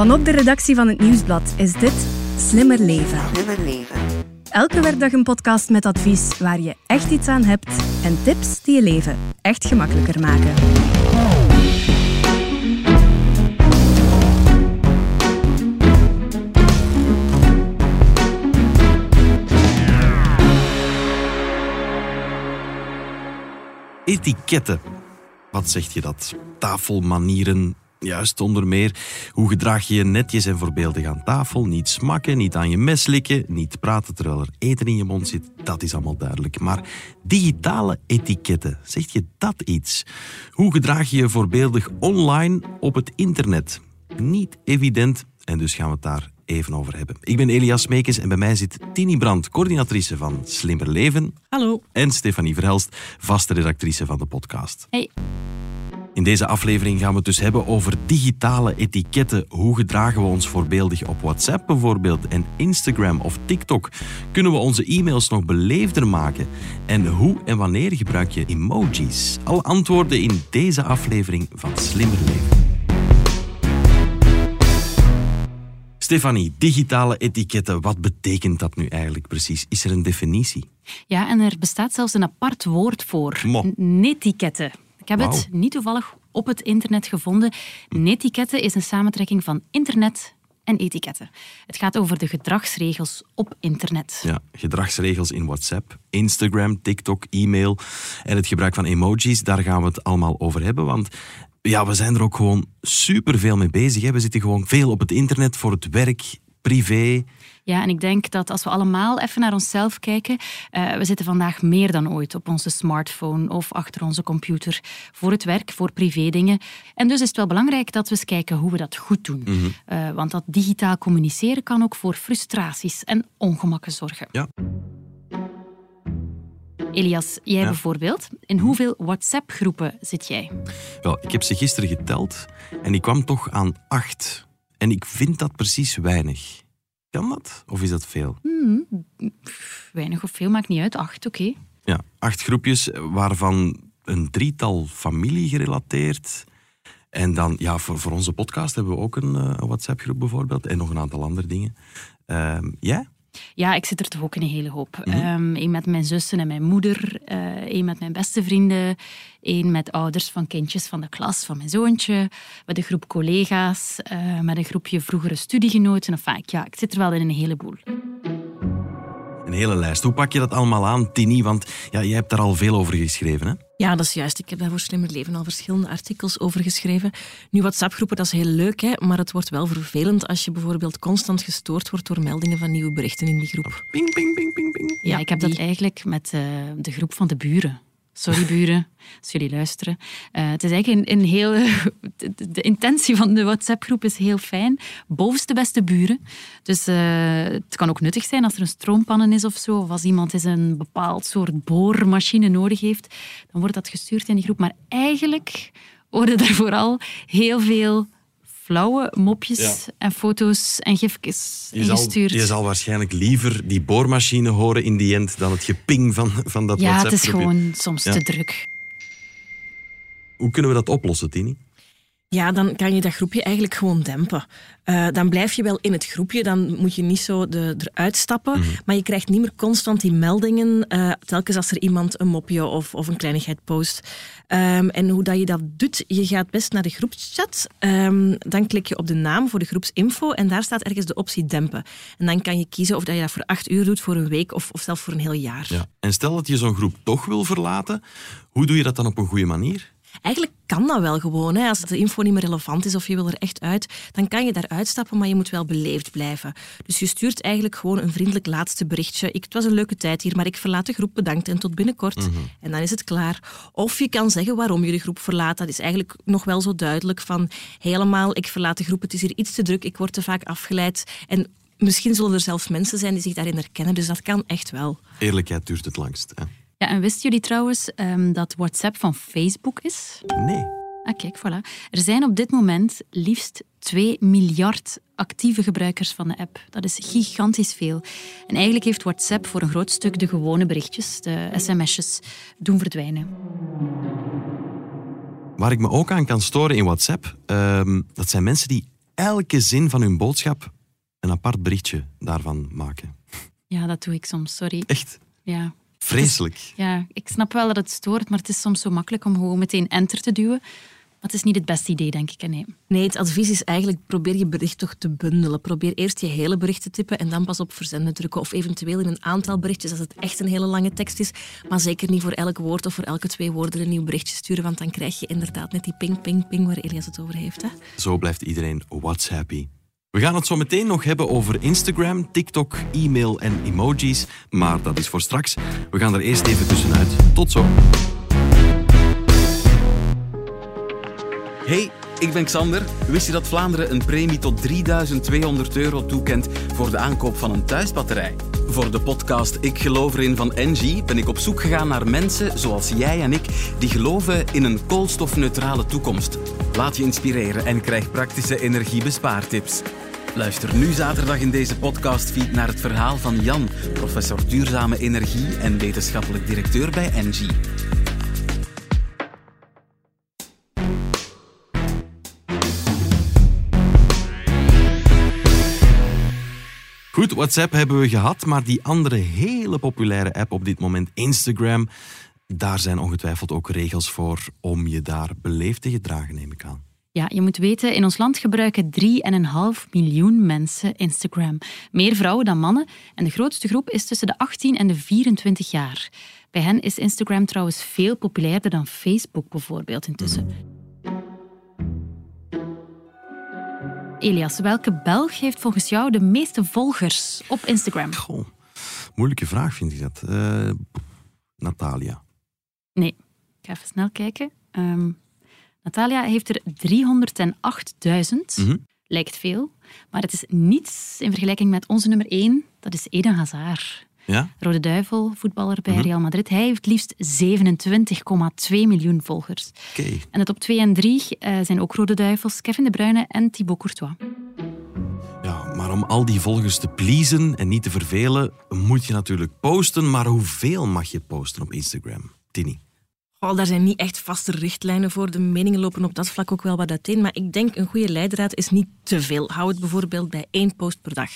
Vanop de redactie van het Nieuwsblad is dit Slimmer Leven. Slimmer leven. Elke werkdag een podcast met advies waar je echt iets aan hebt en tips die je leven echt gemakkelijker maken. Etiketten. Wat zegt je dat? Tafelmanieren. Juist onder meer. Hoe gedraag je je netjes en voorbeeldig aan tafel? Niet smakken, niet aan je mes likken, niet praten terwijl er eten in je mond zit. Dat is allemaal duidelijk. Maar digitale etiketten, zegt je dat iets? Hoe gedraag je je voorbeeldig online op het internet? Niet evident en dus gaan we het daar even over hebben. Ik ben Elias Meekes en bij mij zit Tini Brandt, coördinatrice van Slimmer Leven. Hallo. En Stefanie Verhelst, vaste redactrice van de podcast. Hey. In deze aflevering gaan we het dus hebben over digitale etiketten. Hoe gedragen we ons voorbeeldig op WhatsApp bijvoorbeeld en Instagram of TikTok? Kunnen we onze e-mails nog beleefder maken? En hoe en wanneer gebruik je emojis? Alle antwoorden in deze aflevering van Slimmer Leven. Stefanie, digitale etiketten, wat betekent dat nu eigenlijk precies? Is er een definitie? Ja, en er bestaat zelfs een apart woord voor. Mo. Netiketten. Ik heb het niet toevallig op het internet gevonden. Netiketten is een samentrekking van internet en etiketten. Het gaat over de gedragsregels op internet. Ja, gedragsregels in WhatsApp, Instagram, TikTok, e-mail en het gebruik van emojis, daar gaan we het allemaal over hebben. Want ja, we zijn er ook gewoon superveel mee bezig. Hè. We zitten gewoon veel op het internet voor het werk, privé. Ja, en ik denk dat als we allemaal even naar onszelf kijken, eh, we zitten vandaag meer dan ooit op onze smartphone of achter onze computer voor het werk, voor privédingen. En dus is het wel belangrijk dat we eens kijken hoe we dat goed doen. Eh, want dat digitaal communiceren kan ook voor frustraties en ongemakken zorgen. Ja. Elias, jij Ja. bijvoorbeeld, in hoeveel WhatsApp-groepen zit jij? Wel, ik heb ze gisteren geteld en ik kwam toch aan acht. En ik vind dat precies weinig. Kan dat? Of is dat veel? Weinig of veel, maakt niet uit. Acht, oké. Ja, acht groepjes, waarvan een drietal familie gerelateerd. En dan, ja, voor, voor onze podcast hebben we ook een, een WhatsApp-groep bijvoorbeeld. En nog een aantal andere dingen. Ehm jij? Ja, ik zit er toch ook in een hele hoop. Eén met mijn zussen en mijn moeder. eh Eén met mijn beste vrienden. Één met ouders van kindjes van de klas van mijn zoontje. Met een groep collega's. eh, met een groepje vroegere studiegenoten. Enfin, ja, ik zit er wel in een heleboel. Een hele lijst. Hoe pak je dat allemaal aan, Tini? Want ja, jij hebt daar al veel over geschreven, hè? Ja, dat is juist. Ik heb daar voor Slimmer Leven al verschillende artikels over geschreven. Nu, WhatsApp-groepen, dat is heel leuk, hè, maar het wordt wel vervelend als je bijvoorbeeld constant gestoord wordt door meldingen van nieuwe berichten in die groep. Ping, ping, ping, ping, ping. Ja, ik heb dat eigenlijk met eh, de groep van de buren. Sorry buren, als jullie luisteren. Eh, het is eigenlijk een, heel... De, intentie van de WhatsApp-groep is heel fijn. Bovenste beste buren. Dus eh, het kan ook nuttig zijn als er een stroompanne is of zo. Of als iemand eens een bepaald soort boormachine nodig heeft. Dan wordt dat gestuurd in die groep. Maar eigenlijk worden er vooral heel veel flauwe mopjes Ja. en foto's en gifjes Je zal, ingestuurd. je zal waarschijnlijk liever die boormachine horen in die end dan het geping van, van dat ja, het is gewoon soms Ja. te druk. Hoe kunnen we dat oplossen, Tini? Ja, dan kan je dat groepje eigenlijk gewoon dempen. Eh, dan blijf je wel in het groepje, dan moet je niet zo de, eruit stappen. Maar je krijgt niet meer constant die meldingen, eh, telkens als er iemand een mopje of, of een kleinigheid post. Ehm, en hoe dat je dat doet, je gaat best naar de groepschat. Ehm, dan klik je op de naam voor de groepsinfo en daar staat ergens de optie dempen. En dan kan je kiezen of dat je dat voor acht uur doet, voor een week of, of zelfs voor een heel jaar. Ja. En stel dat je zo'n groep toch wil verlaten, hoe doe je dat dan op een goede manier? Eigenlijk kan dat wel gewoon. Hè. Als de info niet meer relevant is of je wil er echt uit, dan kan je daar uitstappen, maar je moet wel beleefd blijven. Dus je stuurt eigenlijk gewoon een vriendelijk laatste berichtje. Ik, het was een leuke tijd hier, maar ik verlaat de groep, bedankt en tot binnenkort. En dan is het klaar. Of je kan zeggen waarom je de groep verlaat. Dat is eigenlijk nog wel zo duidelijk van helemaal, ik verlaat de groep, het is hier iets te druk, ik word te vaak afgeleid. En misschien zullen er zelfs mensen zijn die zich daarin herkennen, dus dat kan echt wel. Eerlijkheid duurt het langst. Hè? Ja, en wisten jullie trouwens ehm, dat WhatsApp van Facebook is? Nee. Ah, kijk, voilà. Er zijn op dit moment liefst 2 miljard actieve gebruikers van de app. Dat is gigantisch veel. En eigenlijk heeft WhatsApp voor een groot stuk de gewone berichtjes, de sms'jes, doen verdwijnen. Waar ik me ook aan kan storen in WhatsApp, ehm, dat zijn mensen die elke zin van hun boodschap een apart berichtje daarvan maken. Ja, dat doe ik soms, sorry. Echt Ja. Vreselijk. ja, ik snap wel dat het stoort, maar het is soms zo makkelijk om gewoon meteen enter te duwen. Maar het is niet het beste idee, denk ik. Nee. Nee, het advies is eigenlijk probeer je bericht toch te bundelen. Probeer eerst je hele bericht te typen en dan pas op verzenden drukken. Of eventueel in een aantal berichtjes als het echt een hele lange tekst is. Maar zeker niet voor elk woord of voor elke twee woorden een nieuw berichtje sturen, want dan krijg je inderdaad net die ping, ping, ping waar Elias het over heeft. Hè? Zo blijft iedereen WhatsAppy. We gaan het zo meteen nog hebben over Instagram, TikTok, e-mail en emojis. Maar dat is voor straks. We gaan er eerst even tussenuit. Tot zo. Hey, ik ben Xander. Wist je dat Vlaanderen een premie tot 3200 euro toekent voor de aankoop van een thuisbatterij? Voor de podcast Ik geloof erin van Engie ben ik op zoek gegaan naar mensen zoals jij en ik die geloven in een koolstofneutrale toekomst. Laat je inspireren en krijg praktische energiebespaartips. Luister nu zaterdag in deze podcastfeed naar het verhaal van Jan, professor duurzame energie en wetenschappelijk directeur bij Engie. Goed, WhatsApp hebben we gehad, maar die andere hele populaire app op dit moment, Instagram, daar zijn ongetwijfeld ook regels voor om je daar beleefd te gedragen, neem ik aan. Ja, je moet weten, in ons land gebruiken 3,5 miljoen mensen Instagram. Meer vrouwen dan mannen. En de grootste groep is tussen de 18 en de 24 jaar. Bij hen is Instagram trouwens veel populairder dan Facebook bijvoorbeeld intussen. Elias, welke Belg heeft volgens jou de meeste volgers op Instagram? Goh, moeilijke vraag vind ik dat. Eh, Natalia. Nee, ik ga even snel kijken. Ehm, Natalia heeft er 308.000. Mhm. Lijkt veel, maar het is niets in vergelijking met onze nummer 1. Dat is Eden Hazard. Ja? Rode Duivel, voetballer bij Mhm. Real Madrid. Hij heeft liefst 27,2 miljoen volgers. Oké. En de top 2 en 3 zijn ook Rode Duivels, Kevin De Bruyne en Thibaut Courtois. Ja, maar om al die volgers te pleasen en niet te vervelen, moet je natuurlijk posten. Maar hoeveel mag je posten op Instagram? Tini. Oh, daar zijn niet echt vaste richtlijnen voor. De meningen lopen op dat vlak ook wel wat uiteen. Maar ik denk een goede leidraad is niet te veel. Hou het bijvoorbeeld bij één post per dag.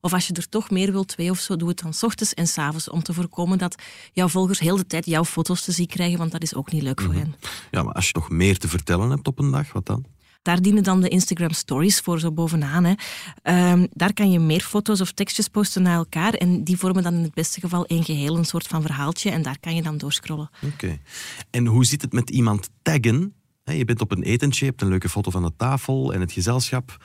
Of als je er toch meer wilt, twee of zo, doe het dan 's ochtends en 's avonds. Om te voorkomen dat jouw volgers heel de tijd jouw foto's te zien krijgen. Want dat is ook niet leuk voor hen. Ja, maar als je nog meer te vertellen hebt op een dag, wat dan? Daar dienen dan de Instagram Stories voor zo bovenaan. Hè. Ehm, daar kan je meer foto's of tekstjes posten naar elkaar. En die vormen dan in het beste geval één geheel, een soort van verhaaltje. En daar kan je dan doorscrollen. Oké. En hoe zit het met iemand taggen? Je bent op een etentje, je hebt een leuke foto van de tafel en het gezelschap.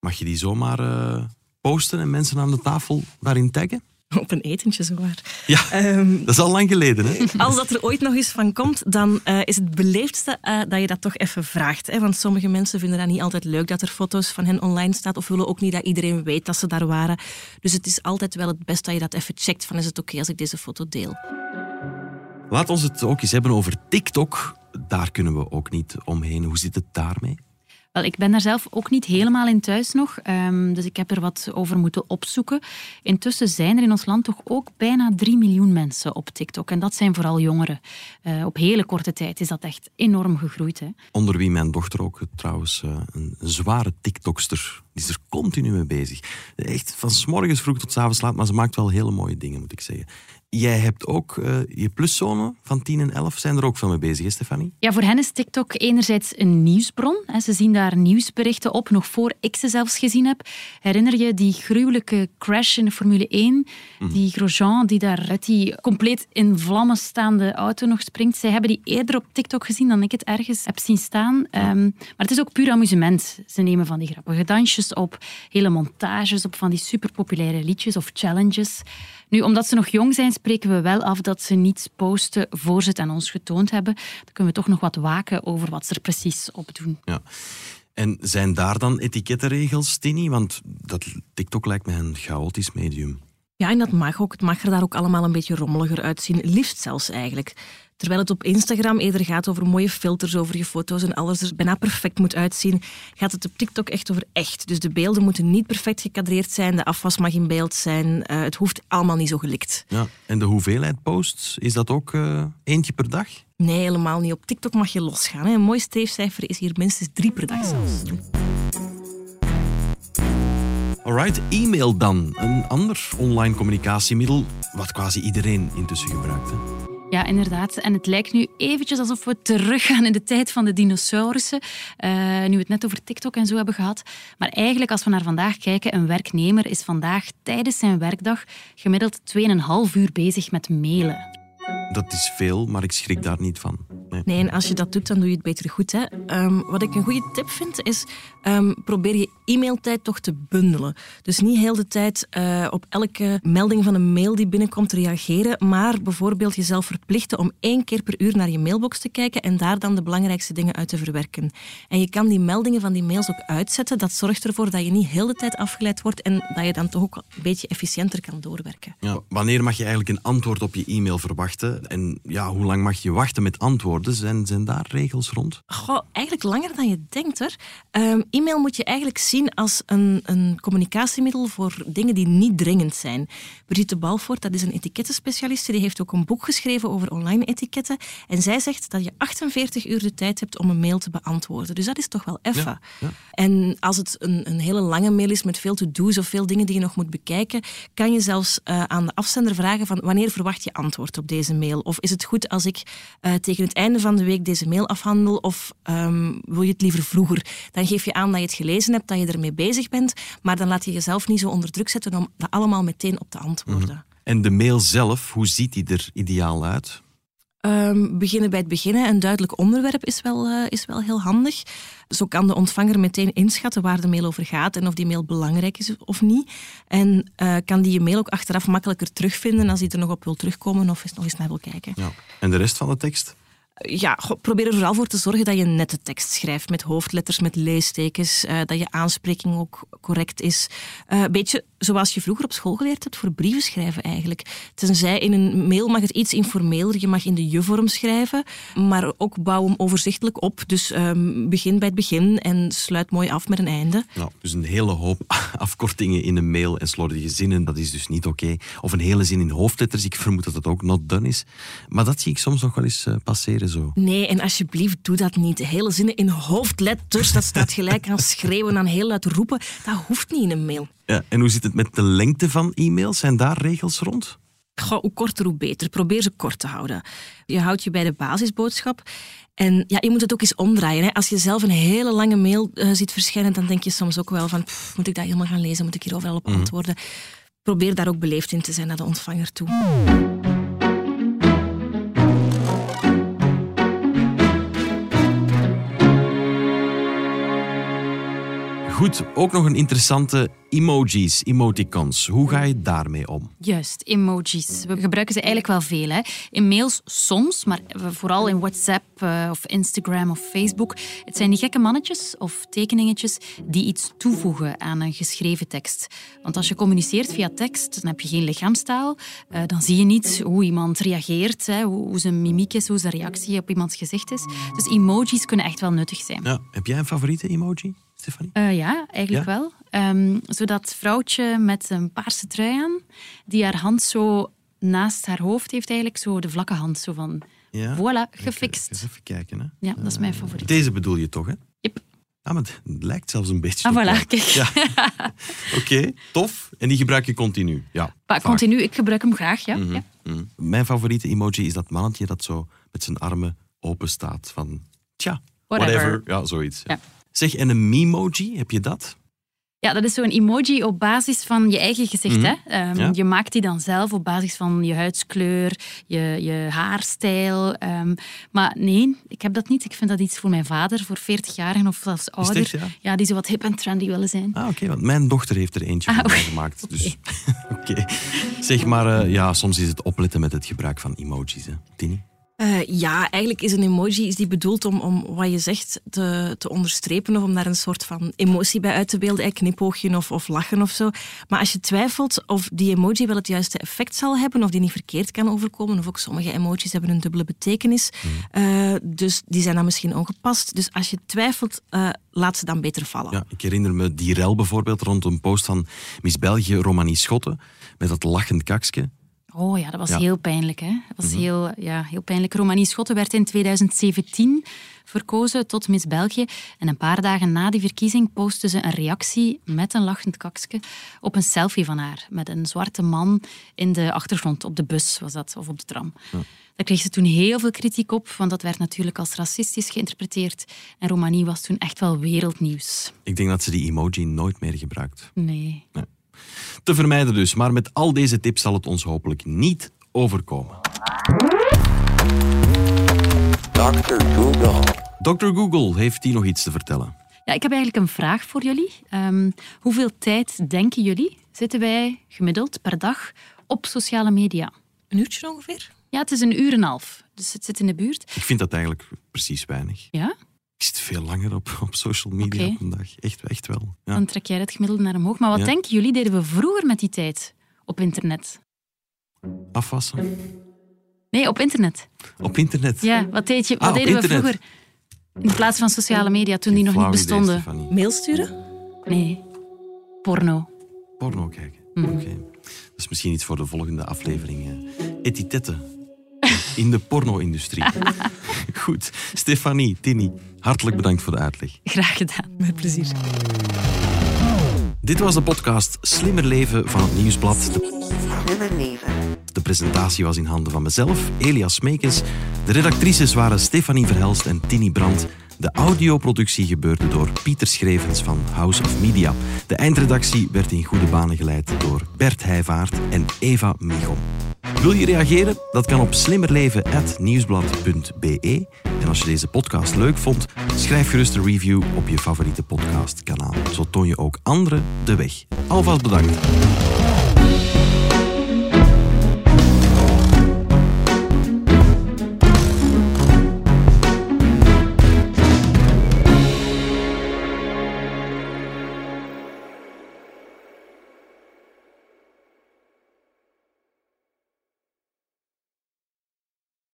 Mag je die zomaar eh, posten en mensen aan de tafel daarin taggen? Op een etentje, zowaar. Ja, Ehm, dat is al lang geleden. Hè? Als dat er ooit nog eens van komt, dan eh, is het beleefdste eh, dat je dat toch even vraagt. Hè? Want sommige mensen vinden dat niet altijd leuk dat er foto's van hen online staan of willen ook niet dat iedereen weet dat ze daar waren. Dus het is altijd wel het best dat je dat even checkt van is het oké als ik deze foto deel. Laat ons het ook eens hebben over TikTok. Daar kunnen we ook niet omheen. Hoe zit het daarmee? Wel, ik ben daar zelf ook niet helemaal in thuis nog, ehm, dus ik heb er wat over moeten opzoeken. Intussen zijn er in ons land toch ook bijna 3 miljoen mensen op TikTok. En dat zijn vooral jongeren. Eh, op hele korte tijd is dat echt enorm gegroeid. Hè. Onder wie mijn dochter ook trouwens eh, een zware TikTokster. Die is er continu mee bezig. Echt van s morgens vroeg tot s avonds laat, maar ze maakt wel hele mooie dingen, moet ik zeggen. Jij hebt ook eh, je pluszonen van 10 en 11, zijn er ook veel mee bezig, hè, Stefanie? Ja, voor hen is TikTok enerzijds een nieuwsbron. hè. Ze zien daar nieuwsberichten op, nog voor ik ze zelfs gezien heb. Herinner je die gruwelijke crash in de Formule 1? Die Grosjean die daar uit die compleet in vlammen staande auto nog springt. Zij hebben die eerder op TikTok gezien dan ik het ergens heb zien staan. Ehm, maar het is ook puur amusement. Ze nemen van die grappige dansjes op, hele montages op van die superpopulaire liedjes of challenges. Nu, omdat ze nog jong zijn, spreken we wel af dat ze niets posten voor ze het aan ons getoond hebben. Dan kunnen we toch nog wat waken over wat ze er precies op doen. Ja. En zijn daar dan etikettenregels, Tini? Want dat, TikTok lijkt me een chaotisch medium. Ja, en dat mag ook. Het mag er daar ook allemaal een beetje rommeliger uitzien. Liefst zelfs eigenlijk. Terwijl het op Instagram eerder gaat over mooie filters over je foto's en alles er bijna perfect moet uitzien, gaat het op TikTok echt over echt. Dus de beelden moeten niet perfect gekadreerd zijn, de afwas mag in beeld zijn. eh, het hoeft allemaal niet zo gelikt. Ja. En de hoeveelheid posts, is dat ook eh, eentje per dag? Nee, helemaal niet. Op TikTok mag je losgaan. Hè. Een mooi streefcijfer is hier minstens drie per dag zelfs. Alright, e-mail dan. Een ander online communicatiemiddel wat quasi iedereen intussen gebruikt. Ja, inderdaad. En het lijkt nu eventjes alsof we teruggaan in de tijd van de dinosaurussen. Uh, nu we het net over TikTok en zo hebben gehad. Maar eigenlijk, als we naar vandaag kijken, een werknemer is vandaag tijdens zijn werkdag gemiddeld 2,5 uur bezig met mailen. Dat is veel, maar ik schrik daar niet van. Nee, nee en als je dat doet, dan doe je het beter goed. Hè? Um, wat ik een goede tip vind, is um, probeer je e-mailtijd toch te bundelen. Dus niet heel de tijd uh, op elke melding van een mail die binnenkomt te reageren, maar bijvoorbeeld jezelf verplichten om één keer per uur naar je mailbox te kijken en daar dan de belangrijkste dingen uit te verwerken. En je kan die meldingen van die mails ook uitzetten. Dat zorgt ervoor dat je niet heel de tijd afgeleid wordt en dat je dan toch ook een beetje efficiënter kan doorwerken. Ja, wanneer mag je eigenlijk een antwoord op je e-mail verwachten? En ja, hoe lang mag je wachten met antwoorden? Zijn, zijn daar regels rond? Goh, eigenlijk langer dan je denkt. Hoor. Um, e-mail moet je eigenlijk zien als een, een communicatiemiddel voor dingen die niet dringend zijn. Brigitte Balvoort, dat is een etikettenspecialiste, die heeft ook een boek geschreven over online etiketten. En zij zegt dat je 48 uur de tijd hebt om een mail te beantwoorden. Dus dat is toch wel effe. Ja, En als het een, een, hele lange mail is met veel to-do's of veel dingen die je nog moet bekijken, kan je zelfs uh, aan de afzender vragen van wanneer verwacht je antwoord op deze mail? Of is het goed als ik uh, tegen het einde van de week deze mail afhandel? Of um, wil je het liever vroeger? Dan geef je aan dat je het gelezen hebt, dat je ermee bezig bent. Maar dan laat je jezelf niet zo onder druk zetten om dat allemaal meteen op te antwoorden. Mm En de mail zelf, hoe ziet die er ideaal uit? Um, beginnen bij het beginnen. Een duidelijk onderwerp is wel, uh, is wel heel handig. Zo kan de ontvanger meteen inschatten waar de mail over gaat en of die mail belangrijk is of niet. En uh, kan die je mail ook achteraf makkelijker terugvinden als hij er nog op wil terugkomen of eens nog eens naar wil kijken. Ja. En de rest van de tekst? Ja, probeer er vooral voor te zorgen dat je nette tekst schrijft. Met hoofdletters, met leestekens. Uh, dat je aanspreking ook correct is. Uh, een beetje zoals je vroeger op school geleerd hebt voor brieven schrijven eigenlijk. Tenzij in een mail mag het iets informeler. Je mag in de je-vorm schrijven. Maar ook bouw hem overzichtelijk op. Dus um, begin bij het begin en sluit mooi af met een einde. Nou, dus een hele hoop afkortingen in een mail en slordige zinnen. Dat is dus niet oké. Of een hele zin in hoofdletters. Ik vermoed dat het ook not done is. Maar dat zie ik soms nog wel eens uh, passeren zo. Nee, en alsjeblieft, doe dat niet. Hele zinnen in hoofdletters, dat staat gelijk aan schreeuwen, aan heel luid roepen. Dat hoeft niet in een mail. Ja, en hoe zit het met de lengte van e-mails? Zijn daar regels rond? Goh, hoe korter, hoe beter. Probeer ze kort te houden. Je houdt je bij de basisboodschap. En ja, je moet het ook eens omdraaien. Hè. Als je zelf een hele lange mail uh, ziet verschijnen, dan denk je soms ook wel van... Pff, moet ik dat helemaal gaan lezen? Moet ik hier overal op mhm. antwoorden? Probeer daar ook beleefd in te zijn naar de ontvanger toe. Goed, ook nog een interessante emojis, emoticons. Hoe ga je daarmee om? Juist, emojis. We gebruiken ze eigenlijk wel veel. Hè? In mails soms, maar vooral in WhatsApp uh, of Instagram of Facebook. Het zijn die gekke mannetjes of tekeningetjes die iets toevoegen aan een geschreven tekst. Want als je communiceert via tekst, dan heb je geen lichaamstaal. Uh, dan zie je niet hoe iemand reageert, hè, hoe, hoe zijn mimiek is, hoe zijn reactie op iemands gezicht is. Dus emojis kunnen echt wel nuttig zijn. Ja. Heb jij een favoriete emoji? Uh, ja, eigenlijk wel. Um, zo dat vrouwtje met een paarse trui aan, die haar hand zo naast haar hoofd heeft, eigenlijk zo de vlakke hand. Zo van, ja? voilà, gefixt. Even kijken. Hè. Ja, dat is mijn favoriet. Deze bedoel je toch, hè? Yep. Ah, maar het lijkt zelfs een beetje Ah, voilà, kijk. Ja. Oké, tof. En die gebruik je continu? Ja, continu, ik gebruik hem graag, ja. Mhm, ja. Mhm. Mijn favoriete emoji is dat mannetje dat zo met zijn armen open staat. Van, tja, whatever. whatever. Ja, zoiets. Ja. Zeg, en een memoji, heb je dat? Ja, dat is zo'n emoji op basis van je eigen gezicht. Mhm. hè? Um, ja. Je maakt die dan zelf op basis van je huidskleur, je, je haarstijl. Um, maar nee, ik heb dat niet. Ik vind dat iets voor mijn vader, voor 40-jarigen of zelfs ouder. Echt, ja? ja? die zo wat hip en trendy willen zijn. Ah, oké. want mijn dochter heeft er eentje ah, voor mij gemaakt. Dus, oké. Zeg maar, uh, ja, soms is het opletten met het gebruik van emojis, hè. Tini? Uh, ja, eigenlijk is een emoji is die bedoeld om, om wat je zegt te, te onderstrepen of om daar een soort van emotie bij uit te beelden, een knipoogje of, of lachen of zo. Maar als je twijfelt of die emoji wel het juiste effect zal hebben of die niet verkeerd kan overkomen, of ook sommige emojis hebben een dubbele betekenis, uh, dus die zijn dan misschien ongepast. Dus als je twijfelt, uh, laat ze dan beter vallen. Ja, ik herinner me die rel bijvoorbeeld rond een post van Miss België, Romanie Schotten, met dat lachend kaksje. Oh ja, dat was Ja. heel pijnlijk. Hè? Dat was heel, ja, heel pijnlijk. Romanie Schotten werd in 2017 verkozen tot Miss België. En een paar dagen na die verkiezing postte ze een reactie met een lachend kakske op een selfie van haar. Met een zwarte man in de achtergrond, op de bus was dat, of op de tram. Daar kreeg ze toen heel veel kritiek op, want dat werd natuurlijk als racistisch geïnterpreteerd. En Romanie was toen echt wel wereldnieuws. Ik denk dat ze die emoji nooit meer gebruikt. Nee. Te vermijden dus, maar met al deze tips zal het ons hopelijk niet overkomen. Dr. Google. Dr. Google heeft hier nog iets te vertellen. Ja, ik heb eigenlijk een vraag voor jullie. Ehm, hoeveel tijd denken jullie zitten wij gemiddeld per dag op sociale media? Een uurtje ongeveer? Ja, het is een uur en een half. Dus het zit in de buurt. Ik vind dat eigenlijk precies weinig. Ja? Ik zit veel langer op, op social media een dag. Echt, echt wel. Ja. Dan trek jij het gemiddelde naar omhoog. Maar wat Ja. denken jullie, deden we vroeger met die tijd op internet? Afwassen. Nee, op internet. Op internet. Ja, wat, deed je, wat Ah, deden we vroeger? In plaats van sociale media, toen die nog niet bestonden. Mail sturen? Nee. Porno. Porno kijken. Mhm. Oké. Dat is misschien iets voor de volgende aflevering. Etiketten in de porno-industrie. Goed. Stefanie, Tini, hartelijk bedankt voor de uitleg. Graag gedaan. Met plezier. Dit was de podcast Slimmer Leven van het Nieuwsblad. De, Slimmer leven. de presentatie was in handen van mezelf, Elias Meekens. De redactrices waren Stefanie Verhelst en Tini Brandt. De audioproductie gebeurde door Pieter Schrevens van House of Media. De eindredactie werd in goede banen geleid door Bert Heijvaart en Eva Michom. Wil je reageren? Dat kan op slimmerleven.nieuwsblad.be. En als je deze podcast leuk vond, schrijf gerust een review op je favoriete podcastkanaal. Zo toon je ook anderen de weg. Alvast bedankt.